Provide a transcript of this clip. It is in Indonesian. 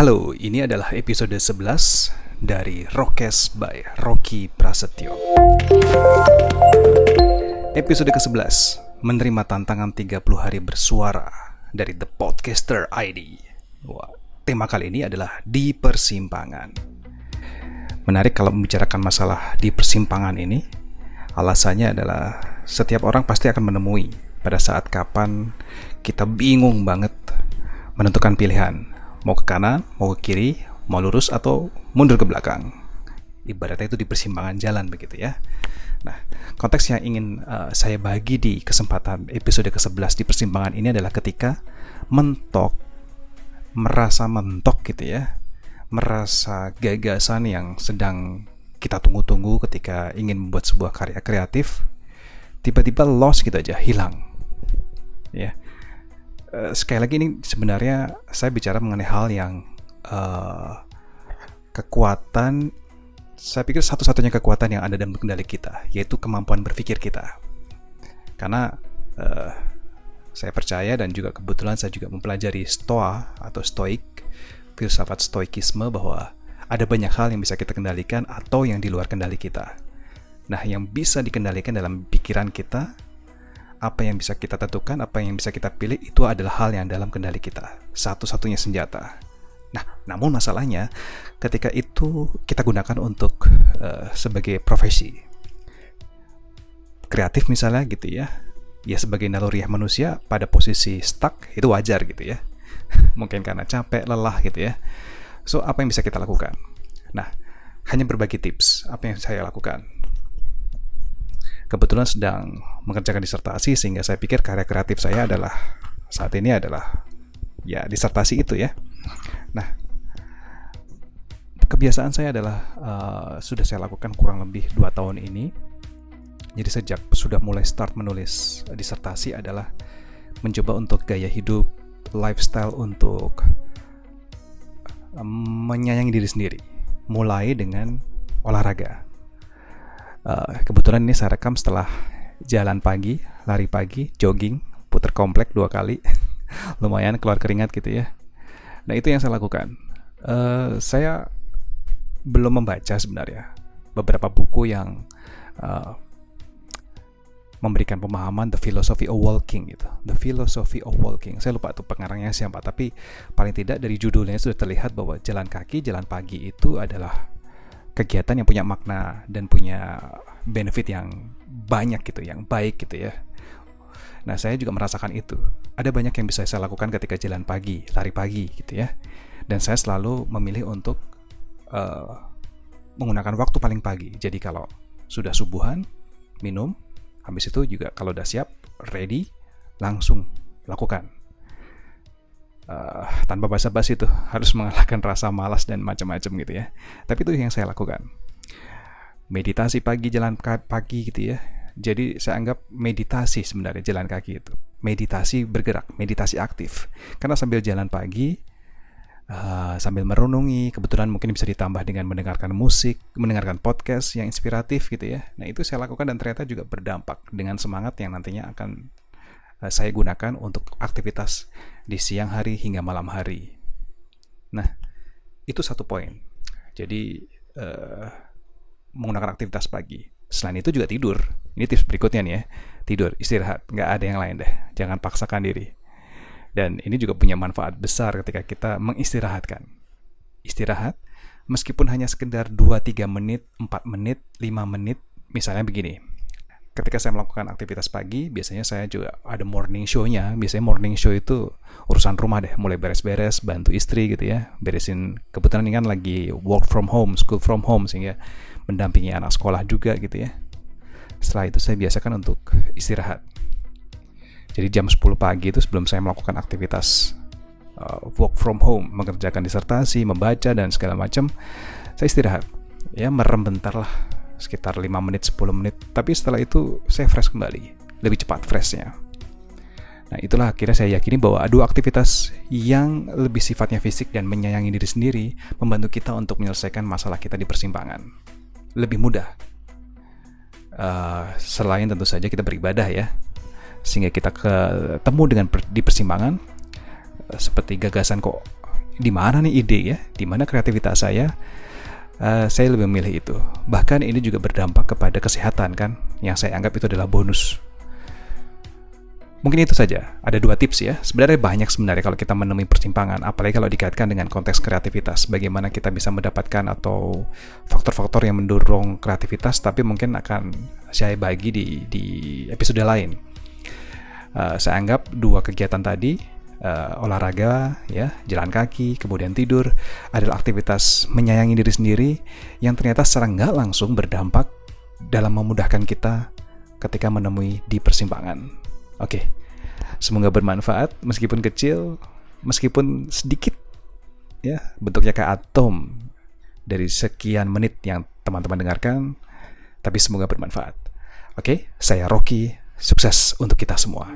Halo, ini adalah episode 11 dari Rockes by Rocky Prasetyo. Episode ke-11 menerima tantangan 30 hari bersuara dari The Podcaster ID. Wah, tema kali ini adalah di persimpangan. Menarik kalau membicarakan masalah di persimpangan ini, alasannya adalah setiap orang pasti akan menemui pada saat kapan kita bingung banget menentukan pilihan mau ke kanan, mau ke kiri, mau lurus atau mundur ke belakang. Ibaratnya itu di persimpangan jalan begitu ya. Nah, konteks yang ingin uh, saya bagi di kesempatan episode ke-11 di persimpangan ini adalah ketika mentok, merasa mentok gitu ya, merasa gagasan yang sedang kita tunggu-tunggu ketika ingin membuat sebuah karya kreatif, tiba-tiba lost gitu aja, hilang. Ya, uh, sekali lagi ini sebenarnya saya bicara mengenai hal yang uh, kekuatan saya pikir satu-satunya kekuatan yang ada dalam kendali kita yaitu kemampuan berpikir kita karena uh, saya percaya dan juga kebetulan saya juga mempelajari stoa atau stoik filsafat stoikisme bahwa ada banyak hal yang bisa kita kendalikan atau yang di luar kendali kita. Nah, yang bisa dikendalikan dalam pikiran kita apa yang bisa kita tentukan, apa yang bisa kita pilih itu adalah hal yang dalam kendali kita. Satu-satunya senjata. Nah, namun masalahnya ketika itu kita gunakan untuk uh, sebagai profesi kreatif misalnya gitu ya, ya sebagai naluriah manusia pada posisi stuck itu wajar gitu ya. Mungkin karena capek, lelah gitu ya. So apa yang bisa kita lakukan? Nah, hanya berbagi tips apa yang saya lakukan kebetulan sedang mengerjakan disertasi sehingga saya pikir karya kreatif saya adalah saat ini adalah ya disertasi itu ya. Nah, kebiasaan saya adalah uh, sudah saya lakukan kurang lebih dua tahun ini. Jadi sejak sudah mulai start menulis disertasi adalah mencoba untuk gaya hidup, lifestyle untuk um, menyayangi diri sendiri. Mulai dengan olahraga Uh, kebetulan ini saya rekam setelah jalan pagi, lari pagi, jogging, putar komplek dua kali, lumayan keluar keringat gitu ya. Nah itu yang saya lakukan. Uh, saya belum membaca sebenarnya beberapa buku yang uh, memberikan pemahaman the philosophy of walking gitu. The philosophy of walking. Saya lupa tuh pengarangnya siapa, tapi paling tidak dari judulnya sudah terlihat bahwa jalan kaki, jalan pagi itu adalah kegiatan yang punya makna dan punya benefit yang banyak gitu, yang baik gitu ya. Nah, saya juga merasakan itu. Ada banyak yang bisa saya lakukan ketika jalan pagi, lari pagi gitu ya. Dan saya selalu memilih untuk uh, menggunakan waktu paling pagi. Jadi kalau sudah subuhan, minum, habis itu juga kalau udah siap, ready, langsung lakukan uh, tanpa basa-basi itu harus mengalahkan rasa malas dan macam-macam gitu ya. Tapi itu yang saya lakukan. Meditasi pagi jalan pagi gitu ya. Jadi saya anggap meditasi sebenarnya jalan kaki itu. Meditasi bergerak, meditasi aktif. Karena sambil jalan pagi, uh, sambil merenungi, kebetulan mungkin bisa ditambah dengan mendengarkan musik, mendengarkan podcast yang inspiratif gitu ya. Nah itu saya lakukan dan ternyata juga berdampak dengan semangat yang nantinya akan saya gunakan untuk aktivitas di siang hari hingga malam hari. Nah, itu satu poin. Jadi uh, menggunakan aktivitas pagi. Selain itu juga tidur. Ini tips berikutnya nih ya. Tidur, istirahat. Nggak ada yang lain deh. Jangan paksakan diri. Dan ini juga punya manfaat besar ketika kita mengistirahatkan. Istirahat, meskipun hanya sekedar 2-3 menit, 4 menit, 5 menit, misalnya begini ketika saya melakukan aktivitas pagi, biasanya saya juga ada morning show-nya. Biasanya morning show itu urusan rumah deh, mulai beres-beres, bantu istri gitu ya, beresin. Kebetulan ini kan lagi work from home, school from home, sehingga mendampingi anak sekolah juga gitu ya. Setelah itu saya biasakan untuk istirahat. Jadi jam 10 pagi itu sebelum saya melakukan aktivitas uh, work from home, mengerjakan disertasi, membaca dan segala macam, saya istirahat. Ya merem bentar lah sekitar 5 menit 10 menit. Tapi setelah itu saya fresh kembali lebih cepat freshnya. Nah itulah akhirnya saya yakini bahwa dua aktivitas yang lebih sifatnya fisik dan menyayangi diri sendiri membantu kita untuk menyelesaikan masalah kita di persimpangan. Lebih mudah. Uh, selain tentu saja kita beribadah ya sehingga kita ketemu dengan per, di persimpangan uh, seperti gagasan kok di mana nih ide ya, di mana kreativitas saya, uh, saya lebih memilih itu. Bahkan ini juga berdampak kepada kesehatan kan, yang saya anggap itu adalah bonus. Mungkin itu saja. Ada dua tips ya. Sebenarnya banyak sebenarnya kalau kita menemui persimpangan, apalagi kalau dikaitkan dengan konteks kreativitas. Bagaimana kita bisa mendapatkan atau faktor-faktor yang mendorong kreativitas, tapi mungkin akan saya bagi di di episode lain. Uh, saya anggap dua kegiatan tadi uh, olahraga, ya, jalan kaki, kemudian tidur adalah aktivitas menyayangi diri sendiri yang ternyata secara nggak langsung berdampak dalam memudahkan kita ketika menemui di persimpangan. Oke, semoga bermanfaat meskipun kecil, meskipun sedikit, ya bentuknya kayak atom dari sekian menit yang teman-teman dengarkan, tapi semoga bermanfaat. Oke, saya Rocky, sukses untuk kita semua.